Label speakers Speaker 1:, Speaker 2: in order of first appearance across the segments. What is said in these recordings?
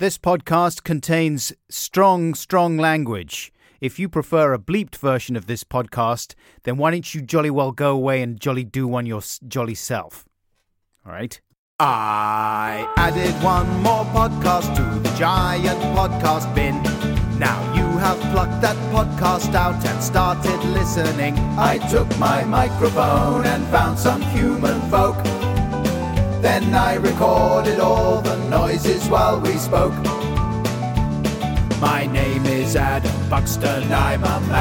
Speaker 1: This podcast contains strong, strong language. If you prefer a bleeped version of this podcast, then why don't you jolly well go away and jolly do one your jolly self? All right?
Speaker 2: I added one more podcast to the giant podcast bin. Now you have plucked that podcast out and started listening. I took my microphone and found some human folk. Then I recorded all the noises while we spoke. My name is Adam Buxton, I'm a man.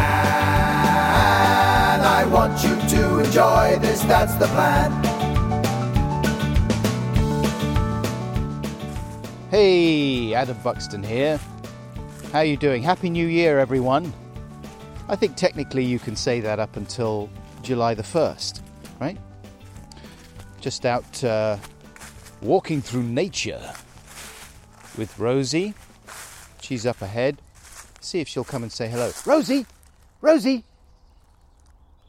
Speaker 2: I want you to enjoy this, that's the plan.
Speaker 1: Hey, Adam Buxton here. How are you doing? Happy New Year, everyone. I think technically you can say that up until July the 1st, right? Just out uh, walking through nature with Rosie. She's up ahead. See if she'll come and say hello. Rosie! Rosie!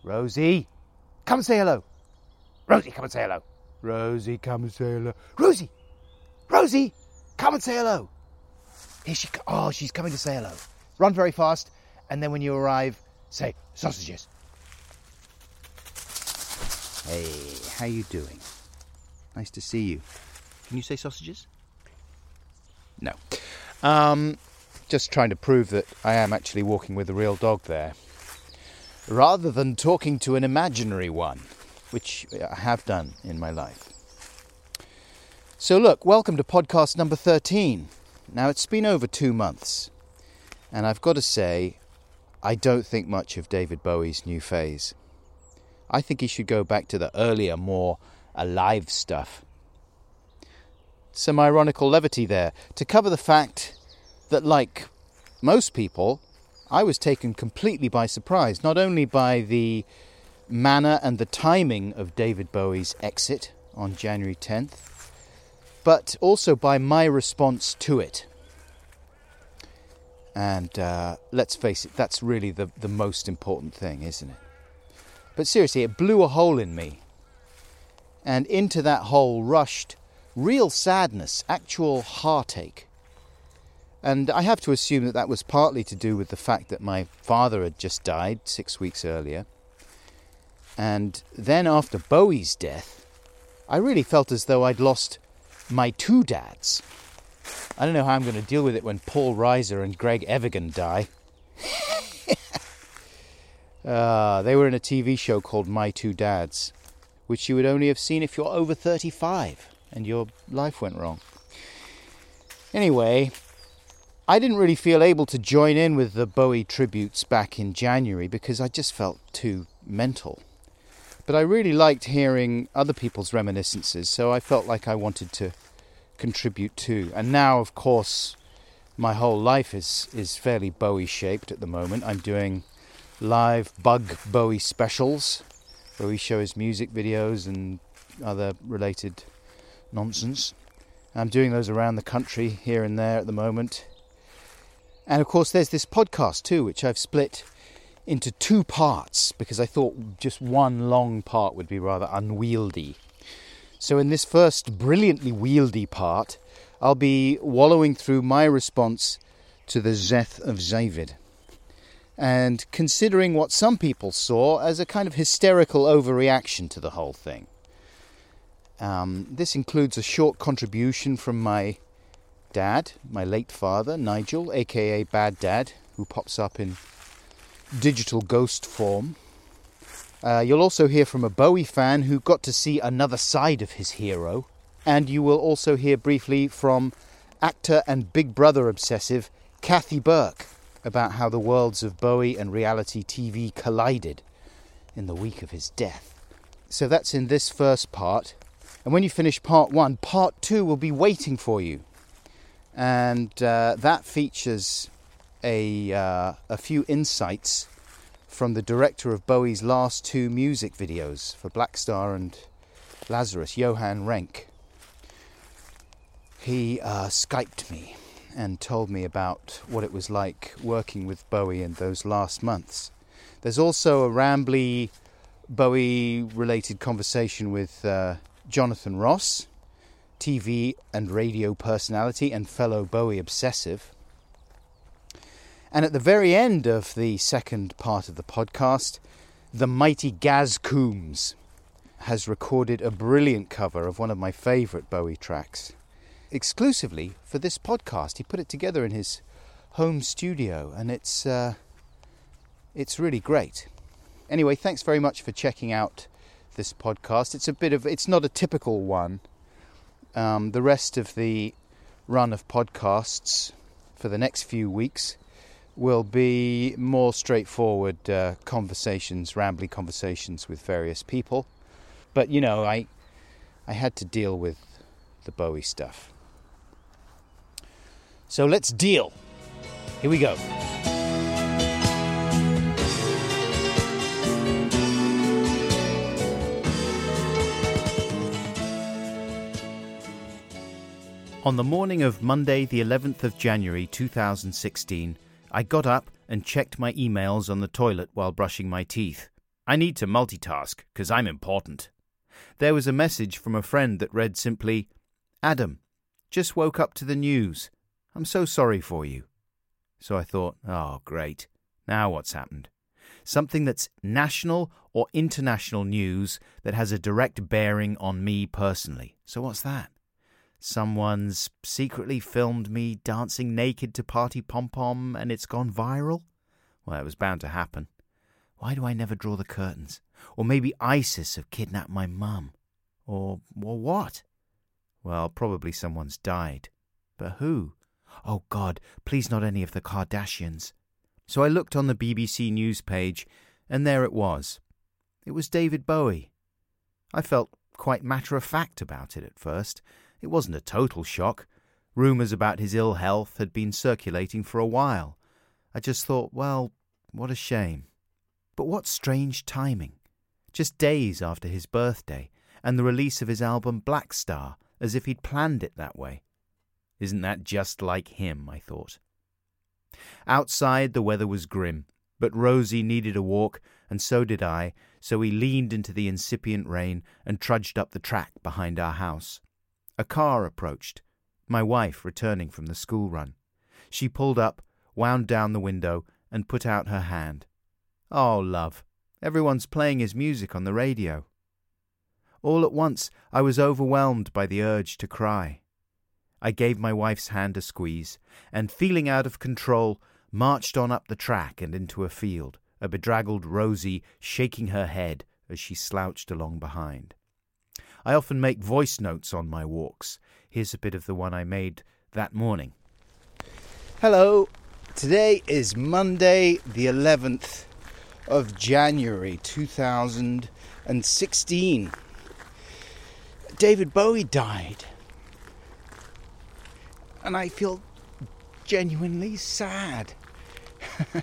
Speaker 1: Rosie! Come and say hello. Rosie, come and say hello. Rosie, come and say hello. Rosie! Rosie! Come and say hello. Here she Oh, she's coming to say hello. Run very fast, and then when you arrive, say sausages. Hey, how you doing? Nice to see you. Can you say sausages? No. Um, just trying to prove that I am actually walking with a real dog there, rather than talking to an imaginary one, which I have done in my life. So, look, welcome to podcast number 13. Now, it's been over two months, and I've got to say, I don't think much of David Bowie's new phase. I think he should go back to the earlier, more alive stuff. Some ironical levity there to cover the fact that, like most people, I was taken completely by surprise, not only by the manner and the timing of David Bowie's exit on January 10th, but also by my response to it. And uh, let's face it, that's really the, the most important thing, isn't it? But seriously, it blew a hole in me. And into that hole rushed real sadness, actual heartache. And I have to assume that that was partly to do with the fact that my father had just died six weeks earlier. And then after Bowie's death, I really felt as though I'd lost my two dads. I don't know how I'm going to deal with it when Paul Reiser and Greg Evigan die. uh, they were in a TV show called My Two Dads, which you would only have seen if you're over 35 and your life went wrong. Anyway, I didn't really feel able to join in with the Bowie tributes back in January because I just felt too mental. But I really liked hearing other people's reminiscences, so I felt like I wanted to contribute too. And now, of course, my whole life is, is fairly Bowie shaped at the moment. I'm doing live Bug Bowie specials where we show his music videos and other related nonsense. I'm doing those around the country here and there at the moment. And of course, there's this podcast too, which I've split into two parts because I thought just one long part would be rather unwieldy. So, in this first brilliantly wieldy part, I'll be wallowing through my response to the Zeth of Zavid and considering what some people saw as a kind of hysterical overreaction to the whole thing. Um, this includes a short contribution from my dad, my late father, Nigel, aka Bad Dad, who pops up in digital ghost form. Uh, you'll also hear from a Bowie fan who got to see another side of his hero. And you will also hear briefly from actor and Big Brother obsessive Kathy Burke about how the worlds of Bowie and reality TV collided in the week of his death. So that's in this first part. And when you finish part one, part two will be waiting for you. And uh, that features a, uh, a few insights from the director of Bowie's last two music videos for Blackstar and Lazarus, Johan Renck. He uh, Skyped me and told me about what it was like working with Bowie in those last months. There's also a rambly Bowie related conversation with uh, Jonathan Ross, TV and radio personality and fellow Bowie obsessive. And at the very end of the second part of the podcast, the mighty Gaz Coombs has recorded a brilliant cover of one of my favourite Bowie tracks exclusively for this podcast. He put it together in his home studio, and it's uh, it's really great. Anyway, thanks very much for checking out this podcast. It's a bit of it's not a typical one. Um, the rest of the run of podcasts for the next few weeks will be more straightforward uh, conversations, rambly conversations with various people. But you know, I I had to deal with the Bowie stuff. So let's deal. Here we go. On the morning of Monday, the 11th of January 2016, I got up and checked my emails on the toilet while brushing my teeth. I need to multitask because I'm important. There was a message from a friend that read simply Adam, just woke up to the news. I'm so sorry for you. So I thought, oh, great. Now what's happened? Something that's national or international news that has a direct bearing on me personally. So what's that? Someone's secretly filmed me dancing naked to Party Pom Pom and it's gone viral? Well, it was bound to happen. Why do I never draw the curtains? Or maybe ISIS have kidnapped my mum? Or, or what? Well, probably someone's died. But who? Oh God, please not any of the Kardashians. So I looked on the BBC News page, and there it was. It was David Bowie. I felt quite matter of fact about it at first. It wasn't a total shock. Rumours about his ill health had been circulating for a while. I just thought, well, what a shame. But what strange timing. Just days after his birthday and the release of his album Blackstar, as if he'd planned it that way. Isn't that just like him? I thought. Outside the weather was grim, but Rosie needed a walk, and so did I, so we leaned into the incipient rain and trudged up the track behind our house. A car approached, my wife returning from the school run. She pulled up, wound down the window, and put out her hand. Oh, love, everyone's playing his music on the radio. All at once I was overwhelmed by the urge to cry. I gave my wife's hand a squeeze, and feeling out of control, marched on up the track and into a field, a bedraggled Rosie shaking her head as she slouched along behind. I often make voice notes on my walks. Here's a bit of the one I made that morning. Hello, today is Monday, the 11th of January 2016. David Bowie died. And I feel genuinely sad.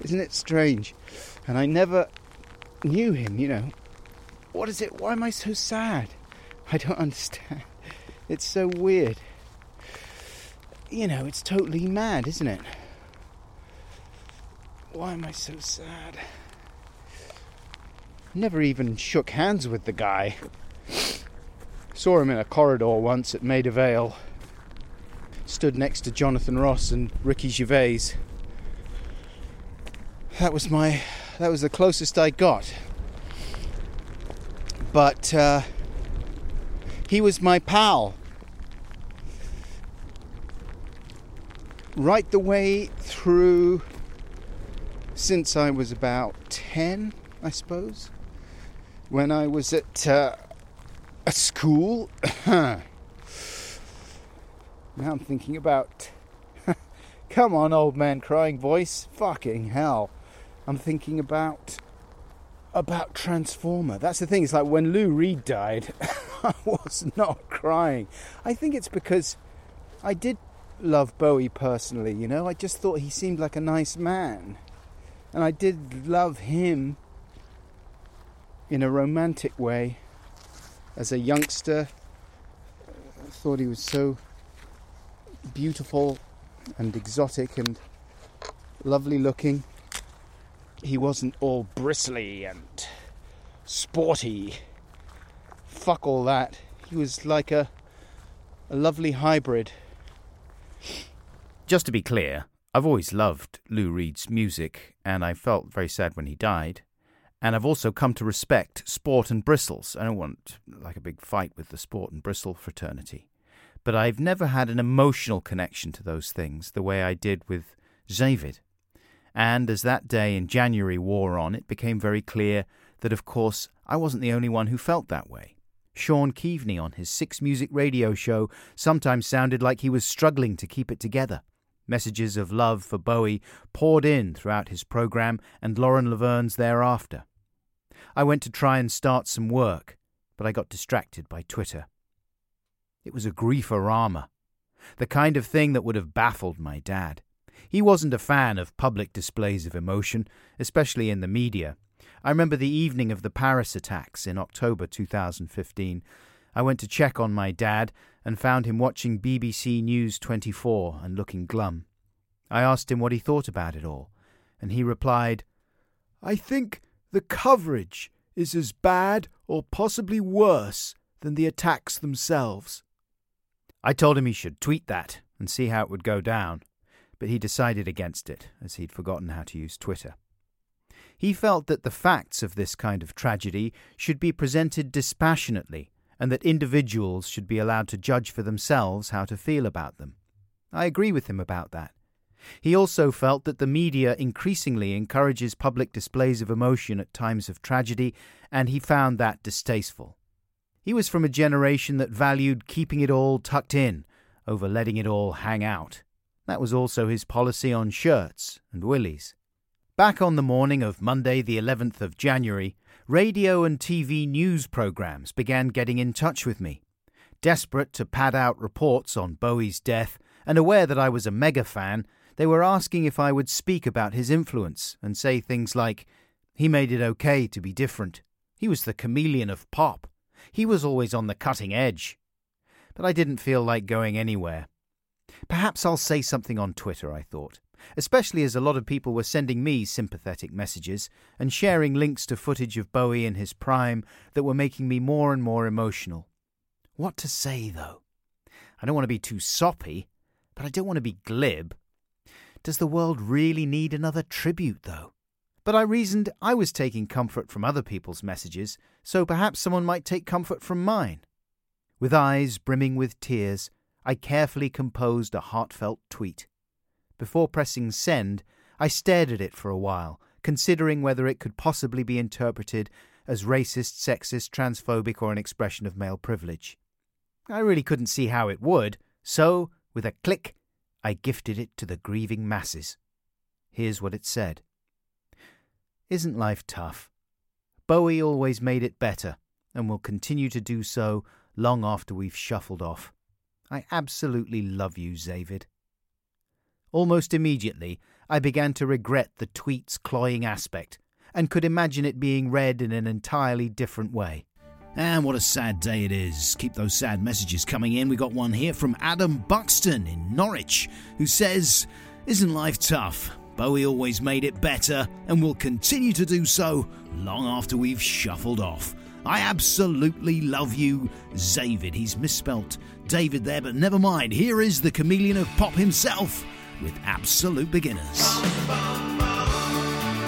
Speaker 1: Isn't it strange? And I never knew him, you know. What is it? Why am I so sad? I don't understand. It's so weird. You know, it's totally mad, isn't it? Why am I so sad? Never even shook hands with the guy. Saw him in a corridor once at Maida Vale. Stood next to Jonathan Ross and Ricky Gervais. That was my. That was the closest I got. But uh, he was my pal. Right the way through since I was about 10, I suppose, when I was at uh, a school. now I'm thinking about. Come on, old man crying voice. Fucking hell. I'm thinking about about Transformer. That's the thing. It's like when Lou Reed died, I was not crying. I think it's because I did love Bowie personally, you know. I just thought he seemed like a nice man. And I did love him in a romantic way as a youngster. I thought he was so beautiful and exotic and lovely looking he wasn't all bristly and sporty. Fuck all that. He was like a
Speaker 3: a lovely hybrid.
Speaker 1: Just to be clear, I've always loved Lou Reed's music, and I felt very sad when he died. And I've also come to respect sport and bristles. I don't want like a big fight with the sport and bristle fraternity. But I've never had an emotional connection to those things the way I did with Zavid. And as that day in January wore on, it became very clear that, of course, I wasn't the only one who felt that way. Shaun Keaveny on his Six Music radio show sometimes sounded like he was struggling to keep it together. Messages of love for Bowie poured in throughout his program and Lauren Laverne's thereafter. I went to try and start some work, but I got distracted by Twitter. It was a grieforama, the kind of thing that would have baffled my dad. He wasn't a fan of public displays of emotion, especially in the media. I remember the evening of the Paris attacks in October 2015. I went to check on my dad and found him watching BBC News 24 and looking glum. I asked him what he thought about it all, and he replied, I think the coverage is as bad or possibly worse than the attacks themselves. I told him he should tweet that and see how it would go down, but he decided against it, as he'd forgotten how to use Twitter. He felt that the facts of this kind of tragedy should be presented dispassionately and that individuals should be allowed to judge for themselves how to feel about them. I agree with him about that. He also felt that the media increasingly encourages public displays of emotion at times of tragedy, and he found that distasteful. He was from a generation that valued keeping it all tucked in over letting it all hang out. That was also his policy on shirts and willies. Back on the morning of Monday, the 11th of January, radio and TV news programs began getting in touch with me. Desperate to pad out reports on Bowie's death and aware that I was a mega fan, they were asking if I would speak about his influence and say things like, He made it okay to be different. He was the chameleon of pop. He was always on the cutting edge. But I didn't feel like going anywhere. Perhaps I'll say something on Twitter, I thought especially as a lot of people were sending me sympathetic messages and sharing links to footage of Bowie in his prime that were making me more and more emotional. What to say, though? I don't want to be too soppy, but I don't want to be glib. Does the world really need another tribute, though? But I reasoned I was taking comfort from other people's messages, so perhaps someone might take comfort from mine. With eyes brimming with tears, I carefully composed a heartfelt tweet. Before pressing send, I stared at it for a while, considering whether it could possibly be interpreted as racist, sexist, transphobic, or an expression of male privilege. I really couldn't see how it would, so, with a click, I gifted it to the grieving masses. Here's what it said Isn't life tough? Bowie always made it better, and will continue to do so long after we've shuffled off. I absolutely love you, Zavid. Almost immediately, I began to regret the tweet's cloying aspect, and could imagine it being read in an entirely different way.
Speaker 4: And what a sad day it is. Keep those sad messages coming in. We got one here from Adam Buxton in Norwich, who says, Isn't life tough? Bowie always made it better and will continue to do so long after we've shuffled off. I absolutely love you, David. He's misspelt David there, but never mind. Here is the chameleon of pop himself with Absolute Beginners.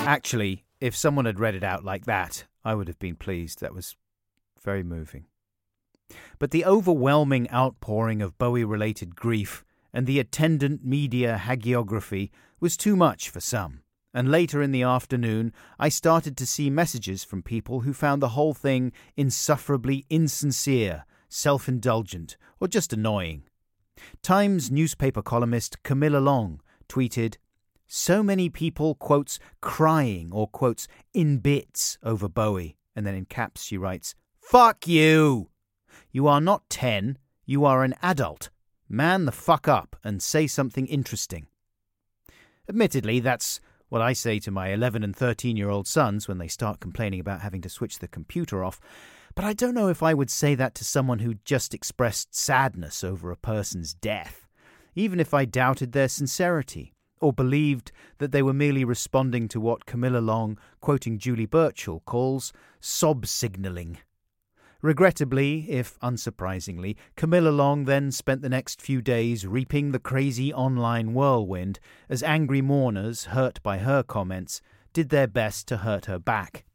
Speaker 1: Actually, if someone had read it out like that, I would have been pleased. That was very moving. But the overwhelming outpouring of Bowie related grief and the attendant media hagiography was too much for some. And later in the afternoon, I started to see messages from people who found the whole thing insufferably insincere, self indulgent, or just annoying. Times newspaper columnist Camilla Long tweeted, So many people, quotes, crying or, quotes, in bits over Bowie. And then in caps she writes, Fuck you! You are not 10, you are an adult. Man the fuck up and say something interesting. Admittedly, that's what I say to my 11 and 13 year old sons when they start complaining about having to switch the computer off. But I don't know if I would say that to someone who just expressed sadness over a person's death, even if I doubted their sincerity, or believed that they were merely responding to what Camilla Long, quoting Julie Burchill, calls sob signalling. Regrettably, if unsurprisingly, Camilla Long then spent the next few days reaping the crazy online whirlwind as angry mourners, hurt by her comments, did their best to hurt her back.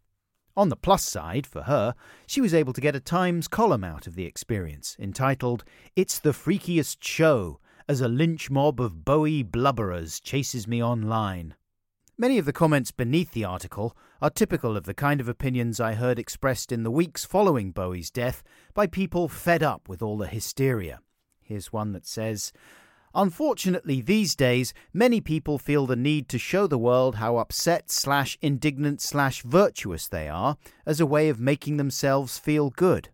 Speaker 1: On the plus side, for her, she was able to get a Times column out of the experience, entitled It's the Freakiest Show as a lynch mob of Bowie blubberers chases me online. Many of the comments beneath the article are typical of the kind of opinions I heard expressed in the weeks following Bowie's death by people fed up with all the hysteria. Here's one that says, Unfortunately, these days, many people feel the need to show the world how upset slash indignant slash virtuous they are as a way of making themselves feel good.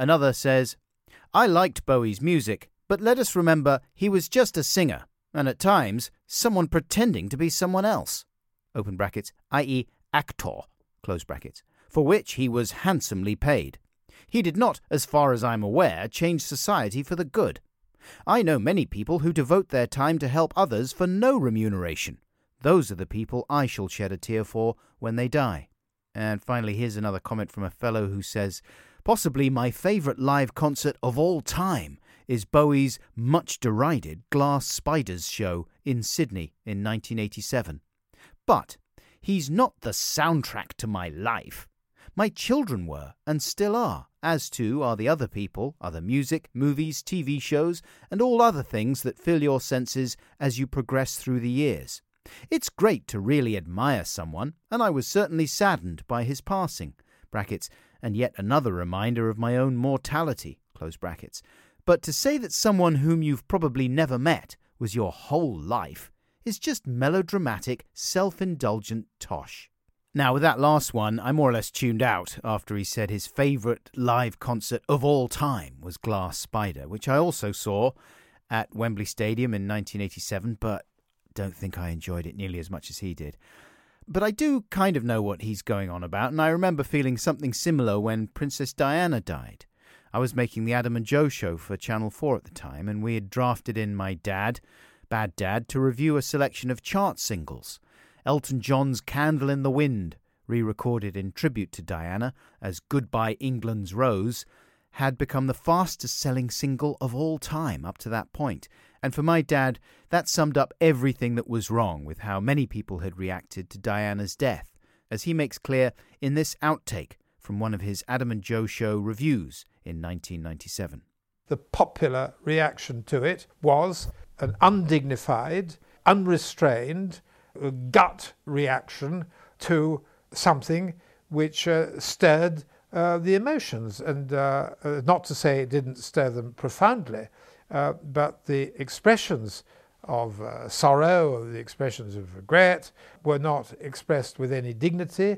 Speaker 1: Another says, I liked Bowie's music, but let us remember he was just a singer, and at times, someone pretending to be someone else open brackets, i.e., actor, close brackets, for which he was handsomely paid. He did not, as far as I'm aware, change society for the good. I know many people who devote their time to help others for no remuneration. Those are the people I shall shed a tear for when they die. And finally, here's another comment from a fellow who says, Possibly my favourite live concert of all time is Bowie's much derided Glass Spiders show in Sydney in 1987. But he's not the soundtrack to my life. My children were, and still are, as too are the other people, other music, movies, TV shows, and all other things that fill your senses as you progress through the years. It's great to really admire someone, and I was certainly saddened by his passing. Brackets, and yet another reminder of my own mortality. But to say that someone whom you've probably never met was your whole life is just melodramatic, self indulgent tosh. Now, with that last one, I more or less tuned out after he said his favourite live concert of all time was Glass Spider, which I also saw at Wembley Stadium in 1987, but don't think I enjoyed it nearly as much as he did. But I do kind of know what he's going on about, and I remember feeling something similar when Princess Diana died. I was making the Adam and Joe show for Channel 4 at the time, and we had drafted in my dad, Bad Dad to review a selection of chart singles. Elton John's Candle in the Wind, re recorded in tribute to Diana as Goodbye England's Rose, had become the fastest selling single of all time up to that point. And for my dad, that summed up everything that was wrong with how many people had reacted to Diana's death, as he makes clear in this outtake from one of his Adam and Joe show reviews in 1997.
Speaker 5: The popular reaction to it was an undignified, unrestrained uh, gut reaction to something which uh, stirred uh, the emotions. And uh, uh not to say it didn't stir them profoundly, but the expressions of sorrow, or the expressions of regret, were not expressed with any dignity,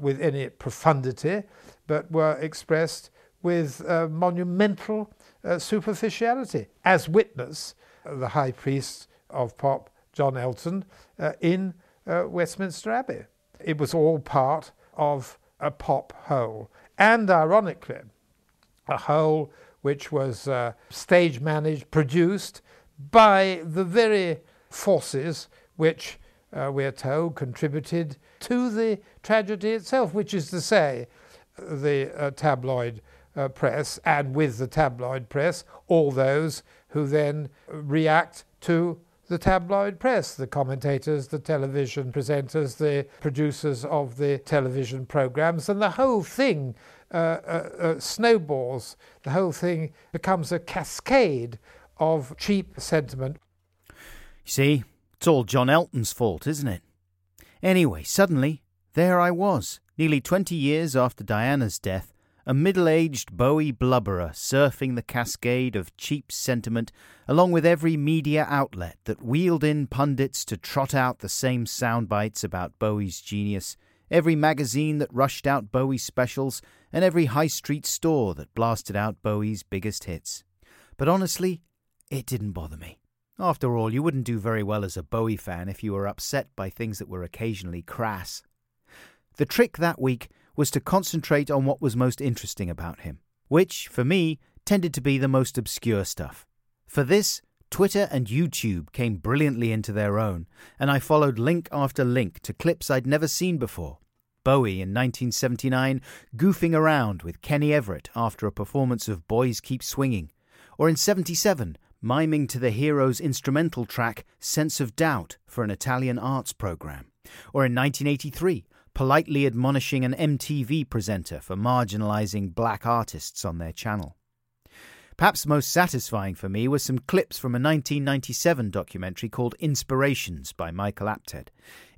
Speaker 5: with any profundity, but were expressed with monumental superficiality, as witness the high priest of pop, John Elton, uh, in uh, Westminster Abbey. It was all part of a pop whole. And ironically, a whole which was uh, stage managed, produced by the very forces which uh, we're told contributed to the tragedy itself, which is to say, the uh, tabloid uh, press, and with the tabloid press, all those who then react to the tabloid press, the commentators, the television presenters, the producers of the television programs, and the whole thing uh, uh, uh, snowballs. The whole thing becomes a cascade of cheap sentiment.
Speaker 1: You see, it's all John Elton's fault, isn't it? Anyway, suddenly, there I was, nearly 20 years after Diana's death, a middle aged Bowie blubberer surfing the cascade of cheap sentiment along with every media outlet that wheeled in pundits to trot out the same sound bites about Bowie's genius, every magazine that rushed out Bowie specials, and every high street store that blasted out Bowie's biggest hits. But honestly, it didn't bother me. After all, you wouldn't do very well as a Bowie fan if you were upset by things that were occasionally crass. The trick that week was to concentrate on what was most interesting about him, which, for me, tended to be the most obscure stuff. For this, Twitter and YouTube came brilliantly into their own, and I followed link after link to clips I'd never seen before. Bowie in 1979 goofing around with Kenny Everett after a performance of Boys Keep Swinging, or in 77 miming to the Heroes instrumental track Sense of Doubt for an Italian arts program, or in 1983 politely admonishing an MTV presenter for marginalizing black artists on their channel. Perhaps most satisfying for me were some clips from a 1997 documentary called Inspirations by Michael Apted,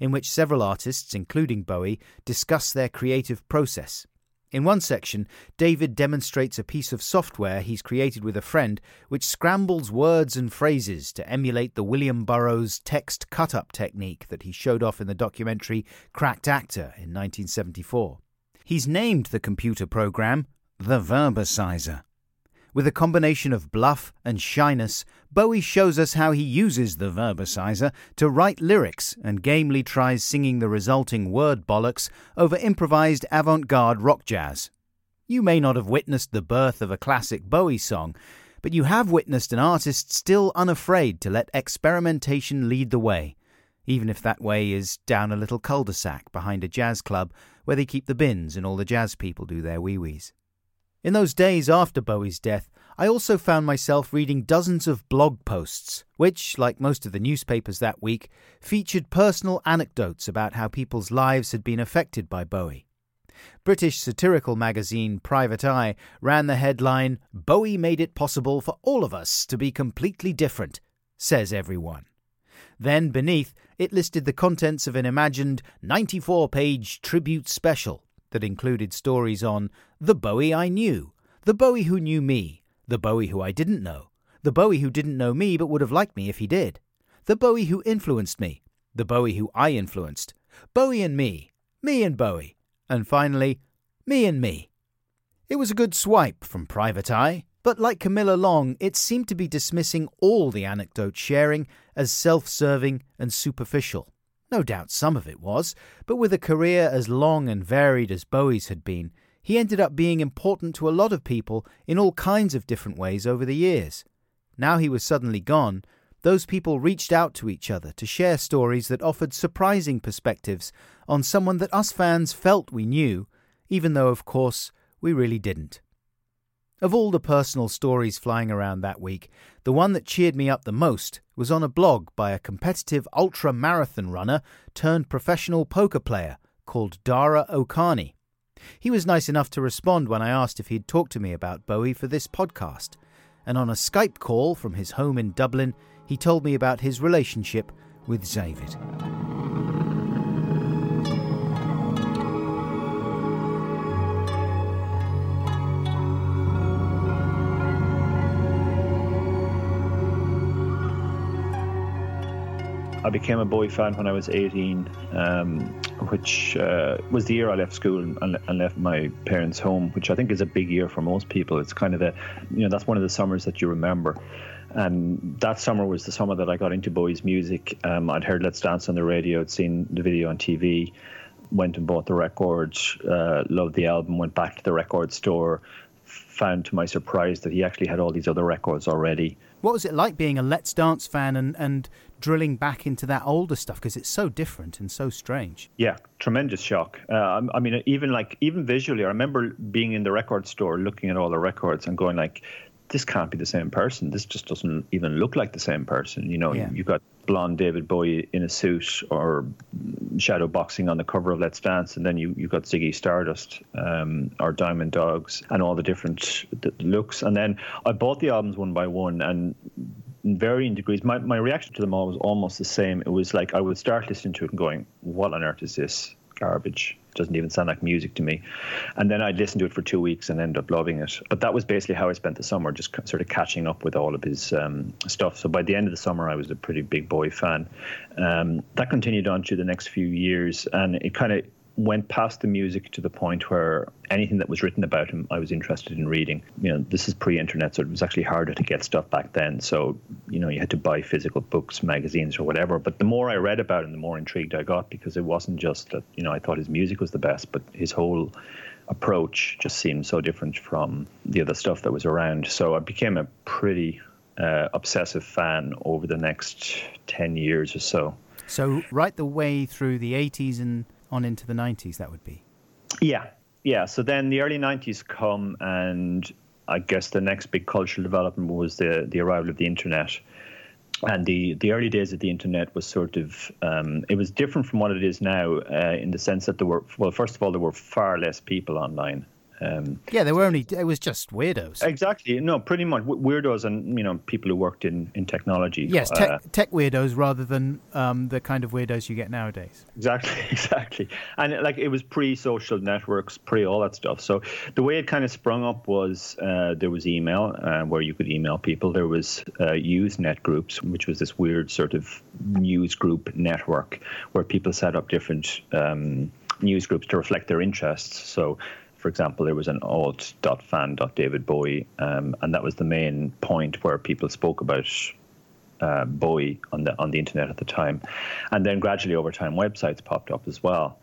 Speaker 1: in which several artists, including Bowie, discuss their creative process. In one section, David demonstrates a piece of software he's created with a friend which scrambles words and phrases to emulate the William Burroughs text cut up technique that he showed off in the documentary Cracked Actor in 1974. He's named the computer program the Verbasizer. With a combination of bluff and shyness, Bowie shows us how he uses the Verbasizer to write lyrics and gamely tries singing the resulting word bollocks over improvised avant garde rock jazz. You may not have witnessed the birth of a classic Bowie song, but you have witnessed an artist still unafraid to let experimentation lead the way, even if that way is down a little cul de sac behind a jazz club where they keep the bins and all the jazz people do their wee wees. In those days after Bowie's death, I also found myself reading dozens of blog posts, which, like most of the newspapers that week, featured personal anecdotes about how people's lives had been affected by Bowie. British satirical magazine Private Eye ran the headline, Bowie made it possible for all of us to be completely different, says everyone. Then, beneath, it listed the contents of an imagined 94 page tribute special that included stories on the Bowie I knew, the Bowie who knew me, the Bowie who I didn't know, the Bowie who didn't know me but would have liked me if he did, the Bowie who influenced me, the Bowie who I influenced, Bowie and me, me and Bowie, and finally, me and me. It was a good swipe from Private Eye, but like Camilla Long, it seemed to be dismissing all the anecdote sharing as self serving and superficial. No doubt some of it was, but with a career as long and varied as Bowie's had been, he ended up being important to a lot of people in all kinds of different ways over the years. Now he was suddenly gone, those people reached out to each other to share stories that offered surprising perspectives on someone that us fans felt we knew, even though, of course, we really didn't. Of all the personal stories flying around that week, the one that cheered me up the most was on a blog by a competitive ultra marathon runner turned professional poker player called Dara O'Kearney. He was nice enough to respond when I asked if he'd talk to me about Bowie for this podcast, and on a Skype call from his home in Dublin, he told me about his relationship with David.
Speaker 6: I became a Bowie fan when I was 18, um, which uh, was the year I left school and, and, left my parents' home, which I think is a big year for most people. It's kind of the, you know, that's one of the summers that you remember. And that summer was the summer that I got into Bowie's music. Um, I'd heard Let's Dance on the radio, I'd seen the video on TV, went and bought the record, uh, loved the album, went back to the record store, found to my surprise that he actually had all these other records already.
Speaker 1: What was it like being a Let's Dance fan and, and drilling back into that older stuff because it's so different and so strange?
Speaker 6: Yeah, tremendous shock. Uh, I mean, even like even visually, I remember being in the record store looking at all the records and going like, this can't be the same person. This just doesn't even look like the same person. You know, yeah. you've got blonde David Bowie in a suit or shadow boxing on the cover of Let's Dance, and then you you got Ziggy Stardust um, or Diamond Dogs and all the different looks. And then I bought the albums one by one, and in varying degrees, my my reaction to them all was almost the same. It was like I would start listening to it and going, "What on earth is this garbage?" It doesn't even sound like music to me. And then I'd listen to it for two weeks and end up loving it. But that was basically how I spent the summer, just sort of catching up with all of his um, stuff. So by the end of the summer, I was a pretty big Bowie fan. Um, that continued on to the next few years, and it kind of went past the music to the point where anything that was written about him, I was interested in reading. You know, this is pre-internet, so it was actually harder to get stuff back then. So, you know, you had to buy physical books, magazines, or whatever. But the more I read about him, the more intrigued I got because it wasn't just that, you know, I thought his music was the best, but his whole approach just seemed so different from the other stuff that was around. So I became a pretty uh, obsessive fan over the next 10 years or so.
Speaker 1: So, right the way through the 80s and on into the 90s, that would be.
Speaker 6: Yeah, yeah. So then the early 90s come, and I guess the next big cultural development was the, the arrival of the internet. And the, the early days of the internet was sort of, um, it was different from what it is now uh, in the sense that there were, well, first of all, there were far less people online.
Speaker 1: Um, yeah, they were only. It was just weirdos.
Speaker 6: Exactly. No, pretty much weirdos and you know people who worked in, in technology.
Speaker 1: Yes, tech, uh, tech weirdos rather than um, the kind of weirdos you get nowadays.
Speaker 6: Exactly, exactly. And like it was pre-social networks, pre all that stuff. So the way it kind of sprung up was uh, there was email uh, where you could email people. There was uh, Usenet groups, which was this weird sort of news group network where people set up different. Um, news groups to reflect their interests. So for example, there was an alt.fan.david Bowie, um, and that was the main point where people spoke about uh, Bowie on the on the internet at the time, and then gradually over time, websites popped up as well.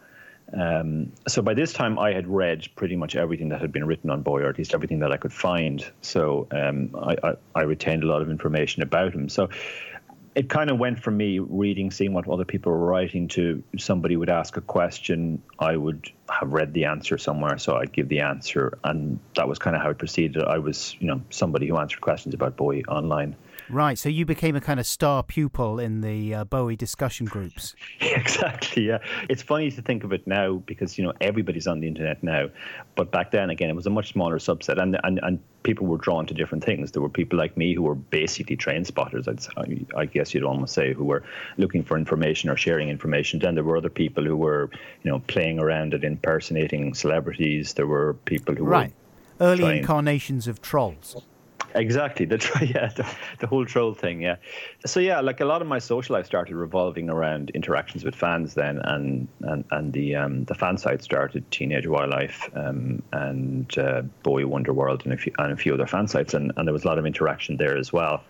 Speaker 6: Um, so by this time, I had read pretty much everything that had been written on Bowie, or at least everything that I could find. So um, I, I, I, retained a lot of information about him. So it kind of went from me reading, seeing what other people were writing, to somebody would ask a question. I would have read the answer somewhere, so I'd give the answer, and that was kind of how it proceeded. I was, you know, somebody who answered questions about Bowie online.
Speaker 1: Right, so you became a kind of star pupil in the uh, Bowie discussion groups.
Speaker 6: exactly, yeah. It's funny to think of it now because, you know, everybody's on the internet now. But back then, again, it was a much smaller subset and, and, and people were drawn to different things. There were people like me who were basically train spotters, I'd, I guess you'd almost say, who were looking for information or sharing information. Then there were other people who were, you know, playing around at impersonating celebrities. There were people who
Speaker 1: right.
Speaker 6: were...
Speaker 1: Right, early trying... incarnations of trolls.
Speaker 6: Exactly. The yeah, the, the, whole troll thing. Yeah. So yeah, like a lot of my social life started revolving around interactions with fans then, and and and the um, the fan site started Teenage Wildlife um, and uh, Wonder World and a few and a few other fan sites, and, and there was a lot of interaction there as well.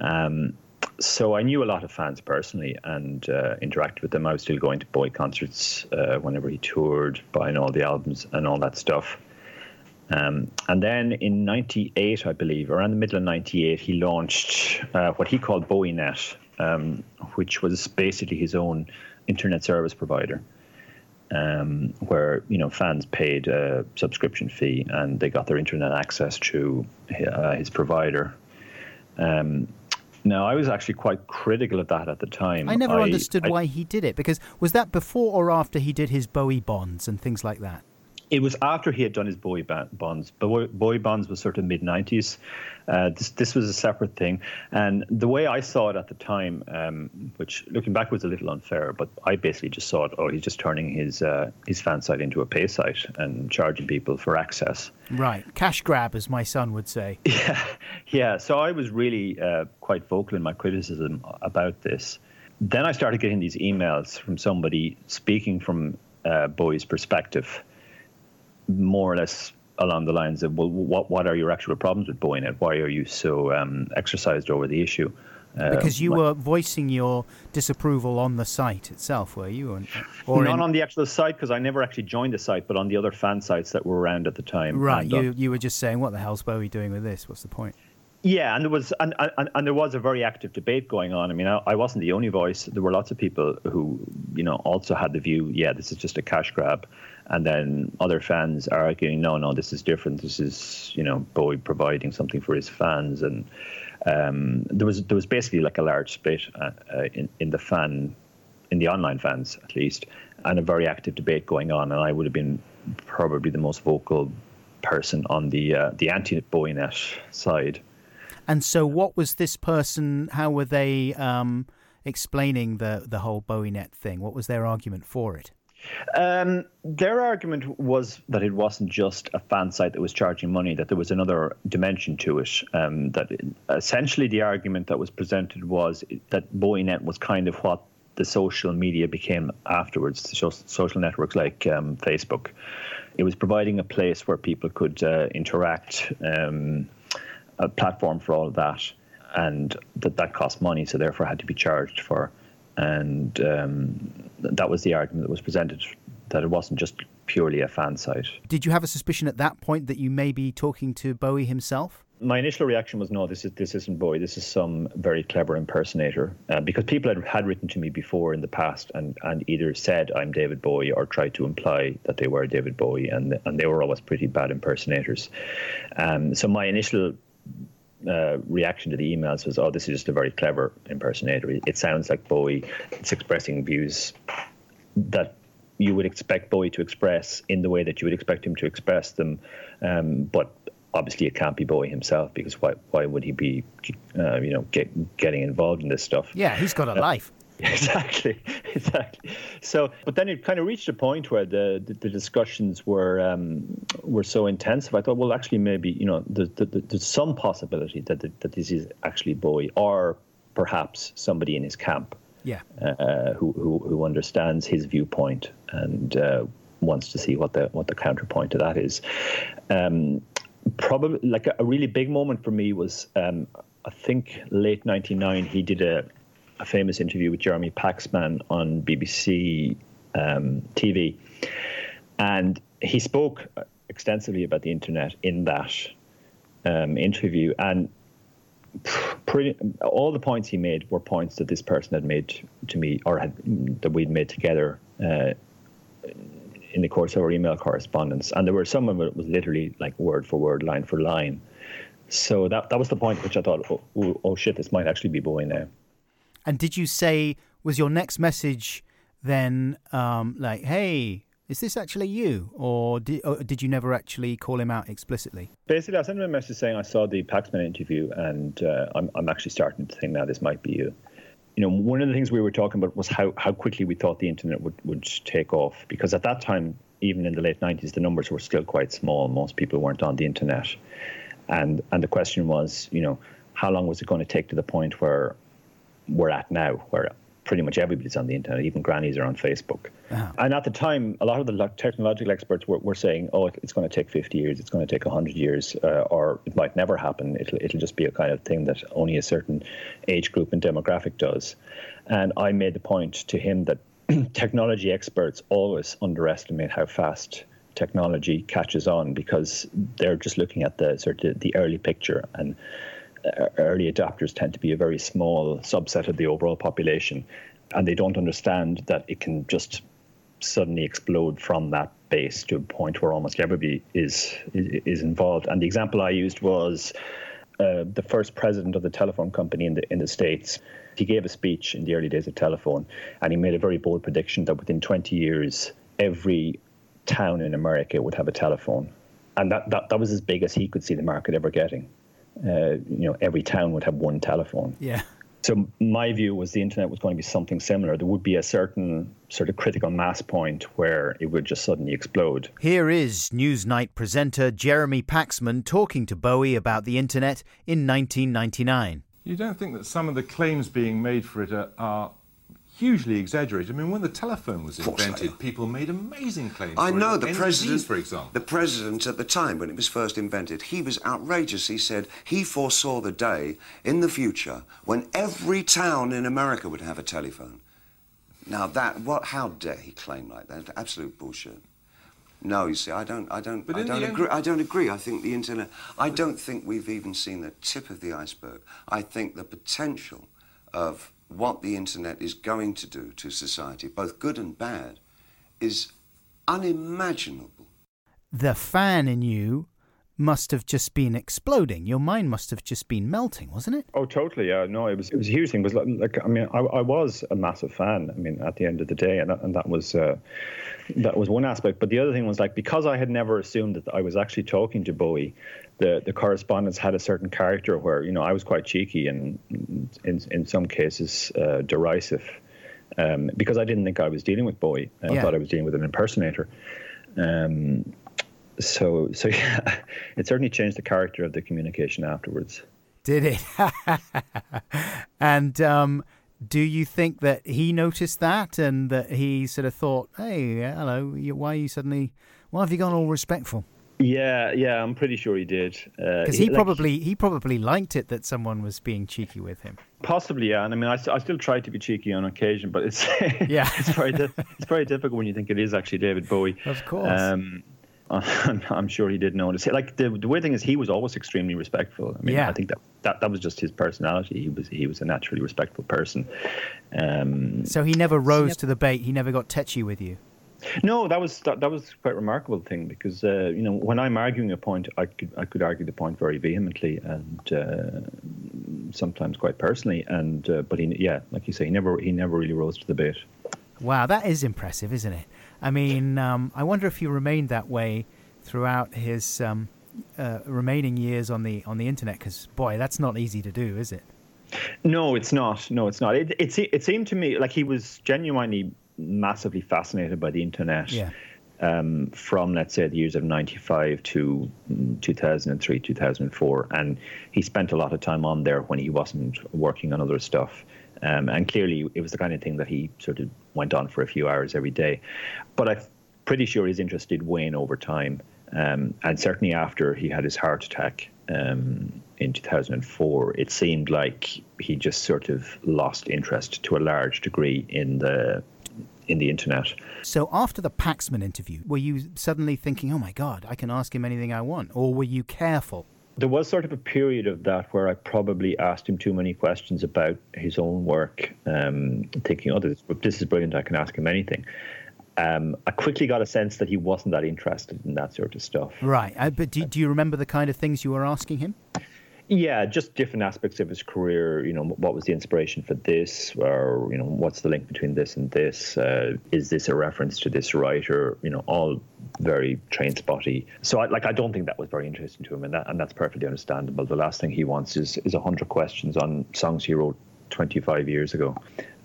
Speaker 6: Um, so I knew a lot of fans personally and uh, interacted with them. I was still going to Bowie concerts uh, whenever he toured, buying all the albums and all that stuff. Um, and then in 98, I believe, around the middle of 98, he launched uh, what he called BowieNet, um, which was basically his own internet service provider. Um, where you know fans paid a subscription fee and they got their internet access through uh, his provider. Um, now, I was actually quite critical of that at the time.
Speaker 1: I never I, understood I, why he did it because was that before or after he did his Bowie bonds and things like that?
Speaker 6: It was after he had done his Bowie bonds. Bowie bonds was sort of mid '90s. Uh, this this was a separate thing, and the way I saw it at the time, um, which looking back was a little unfair, but I basically just saw it. Oh, he's just turning his uh, his fan site into a pay site and charging people for access.
Speaker 1: Right, cash grab, as my son would say.
Speaker 6: Yeah, yeah. So I was really uh, quite vocal in my criticism about this. Then I started getting these emails from somebody speaking from uh, Bowie's perspective more or less along the lines of, well, what what are your actual problems with BowieNet? Why are you so um, exercised over the issue?
Speaker 1: Uh, because you were voicing your disapproval on the site itself, were you? Or,
Speaker 6: or not in... on the actual site, because I never actually joined the site, but on the other fan sites that were around at the time.
Speaker 1: Right, and, uh, you you were just saying, what the hell's Bowie doing with this? What's the point?
Speaker 6: Yeah, and there was and, and, and there was a very active debate going on. I mean, I, I, wasn't the only voice. There were lots of people who, you know, also had the view, yeah, this is just a cash grab, and then other fans are arguing, no, no, this is different. This is, you know, Bowie providing something for his fans, and um, there was there was basically like a large split uh, uh, in in the fan, in the online fans at least, and a very active debate going on. And I would have been probably the most vocal person on the uh, the anti BowieNet side.
Speaker 1: And so, what was this person? How were they um, explaining the the whole BowieNet thing? What was their argument for it?
Speaker 6: Um, their argument was that it wasn't just a fan site that was charging money; that there was another dimension to it. Um, that it, essentially, the argument that was presented was that BowieNet was kind of what the social media became afterwards. Social networks like um, Facebook. It was providing a place where people could uh, interact. Um, a platform for all of that, and that that cost money, so therefore had to be charged for. And um, that was the argument that was presented that it wasn't just purely a fan site.
Speaker 1: Did you have a suspicion at that point that you may be talking to Bowie himself?
Speaker 6: My initial reaction was, no, this is this isn't Bowie. This is some very clever impersonator. Uh, because people had, had written to me before in the past and, and either said I'm David Bowie or tried to imply that they were David Bowie, and and they were always pretty bad impersonators. Um, so my initial uh, reaction to the emails was, "Oh, this is just a very clever impersonator. It sounds like Bowie. It's expressing views that you would expect Bowie to express in the way that you would expect him to express them, um, but obviously it can't be Bowie himself because why why would he be uh, you know get, getting involved in this stuff?
Speaker 1: Yeah, he's got a uh, life.
Speaker 6: Exactly, exactly. So, but then it kind of reached a point where the the, the discussions were um, were so intensive. I thought, well, actually, maybe you know, there's, there's some possibility that the, that this is actually Bowie, or perhaps somebody in his camp,
Speaker 1: yeah,
Speaker 6: uh, who, who who understands his viewpoint and uh, wants to see what the what the counterpoint to that is. Um, probably like a, a, really big moment for me was um, I think late '99. He did a, a famous interview with Jeremy Paxman on BBC um, TV, and he spoke extensively about the internet in that um, interview. And pretty, all the points he made were points that this person had made to me, or had, that we'd made together. Uh, in the course of our email correspondence, and there were some of it was literally like word for word, line for line. So that that was the point which I thought, oh, oh, oh shit, this might actually be Bowie now.
Speaker 1: And did you say was your next message then um, like, hey, is this actually you, or did, or did you never actually call him out explicitly?
Speaker 6: Basically, I sent him a message saying I saw the Paxman interview, and uh, I'm I'm actually starting to think now this might be you you know, one of the things we were talking about was how, how quickly we thought the internet would, would take off. Because at that time, even in the late 90s, the numbers were still quite small. Most people weren't on the internet. And, and the question was, you know, how long was it going to take to the point where we're at now, where pretty much everybody's on the internet, even grannies are on Facebook. Uh-huh. And at the time, a lot of the technological experts were, were saying, oh, it's going to take 50 years, it's going to take 100 years, uh, or it might never happen. It'll, it'll just be a kind of thing that only a certain age group and demographic does. And I made the point to him that technology experts always underestimate how fast technology catches on because they're just looking at the sort of the early picture and early adopters tend to be a very small subset of the overall population, and they don't understand that it can just suddenly explode from that base to a point where almost everybody is is, involved. And the example I used was uh, the first president of the telephone company in the in the states. He gave a speech in the early days of telephone, and he made a very bold prediction that within 20 years, every town in America would have a telephone, and that, that that was as big as he could see the market ever getting uh, you know, every town would have one telephone.
Speaker 1: Yeah.
Speaker 6: So my view was the internet was going to be something similar. There would be a certain sort of critical mass point where it would just suddenly explode.
Speaker 1: Here is Newsnight presenter Jeremy Paxman talking to Bowie about the internet in 1999.
Speaker 7: You don't think that some of the claims being made for it are, are hugely exaggerated. I mean, when the telephone was invented, people made amazing claims.
Speaker 8: I know the president,
Speaker 7: for example.
Speaker 8: The president at the time when it was first invented, he was outrageous. He said he foresaw the day in the future when every town in America would have a telephone. Now that what? How dare he claim like that? Absolute bullshit. No, you see, I don't, I don't, I don't agree. End... I don't agree. I think the internet. I don't think we've even seen the tip of the iceberg. I think the potential of what the internet is going to do to society, both good and bad, is unimaginable.
Speaker 1: The fan in you must have just been exploding. Your mind must have just been melting, wasn't it?
Speaker 6: Oh, totally. Yeah, no, it was it was a huge thing. It was like, like I mean, I, I, was a massive fan. I mean, at the end of the day, and that, and that was uh, that was one aspect. But the other thing was like because I had never assumed that I was actually talking to Bowie, the the correspondence had a certain character where you know I was quite cheeky and in in some cases uh, derisive. Um, because I didn't think I was dealing with Bowie. I yeah. thought I was dealing with an impersonator. Um, so so yeah, it certainly changed the character of the communication afterwards.
Speaker 1: Did it? and um, do you think that he noticed that and that he sort of thought, "Hey, hello, why are you suddenly? Why have you gone all respectful?"
Speaker 6: Yeah, yeah, I'm pretty sure he did.
Speaker 1: Because uh, he, he, probably like, he probably liked it that someone was being cheeky with him.
Speaker 6: Possibly, yeah. And I mean, I, I still try to be cheeky on occasion, but it's
Speaker 1: yeah,
Speaker 6: it's very it's very difficult when you think it is actually David Bowie.
Speaker 1: Of course. Um,
Speaker 6: I'm, I'm sure he did notice. Like the, the weird thing is, he was always extremely respectful. I mean,
Speaker 1: Yeah.
Speaker 6: I think that, that that was just his personality. He was he was a naturally respectful person. Um,
Speaker 1: So he never rose to the bait. He never got tetchy with you.
Speaker 6: no, that was that, that was quite a remarkable thing because uh, you know when I'm arguing a point, I could I could argue the point very vehemently and uh, sometimes quite personally. And uh, but he yeah, like you say, he never he never really rose to the bait.
Speaker 1: Wow, that is impressive, isn't it? I mean, um, I wonder if he remained that way throughout his um, uh, remaining years on the on the internet. Because boy, that's not easy to do, is it?
Speaker 6: No, it's not. No, it's not. It it, it seemed to me like he was genuinely massively fascinated by the internet.
Speaker 1: Yeah.
Speaker 6: Um, from let's say the years of '95 to mm, 2003, 2004, and he spent a lot of time on there when he wasn't working on other stuff. Um, and clearly, it was the kind of thing that he sort of went on for a few hours every day. But I'm pretty sure his interest did wane over time. Um, and certainly after he had his heart attack um, in 2004, it seemed like he just sort of lost interest to a large degree in the in the internet.
Speaker 1: So after the Paxman interview, were you suddenly thinking, "Oh my God, I can ask him anything I want," or were you careful?
Speaker 6: There was sort of a period of that where I probably asked him too many questions about his own work, um, thinking, "Oh, this, this is brilliant. I can ask him anything." Um, I quickly got a sense that he wasn't that interested in that sort of stuff.
Speaker 1: Right. Uh, but do, do you remember the kind of things you were asking him?
Speaker 6: Yeah, just different aspects of his career. You know, what was the inspiration for this, or you know, what's the link between this and this? Uh, is this a reference to this writer? You know, all very train spotty. So, I, like, I don't think that was very interesting to him, and that and that's perfectly understandable. The last thing he wants is is hundred questions on songs he wrote 25 years ago.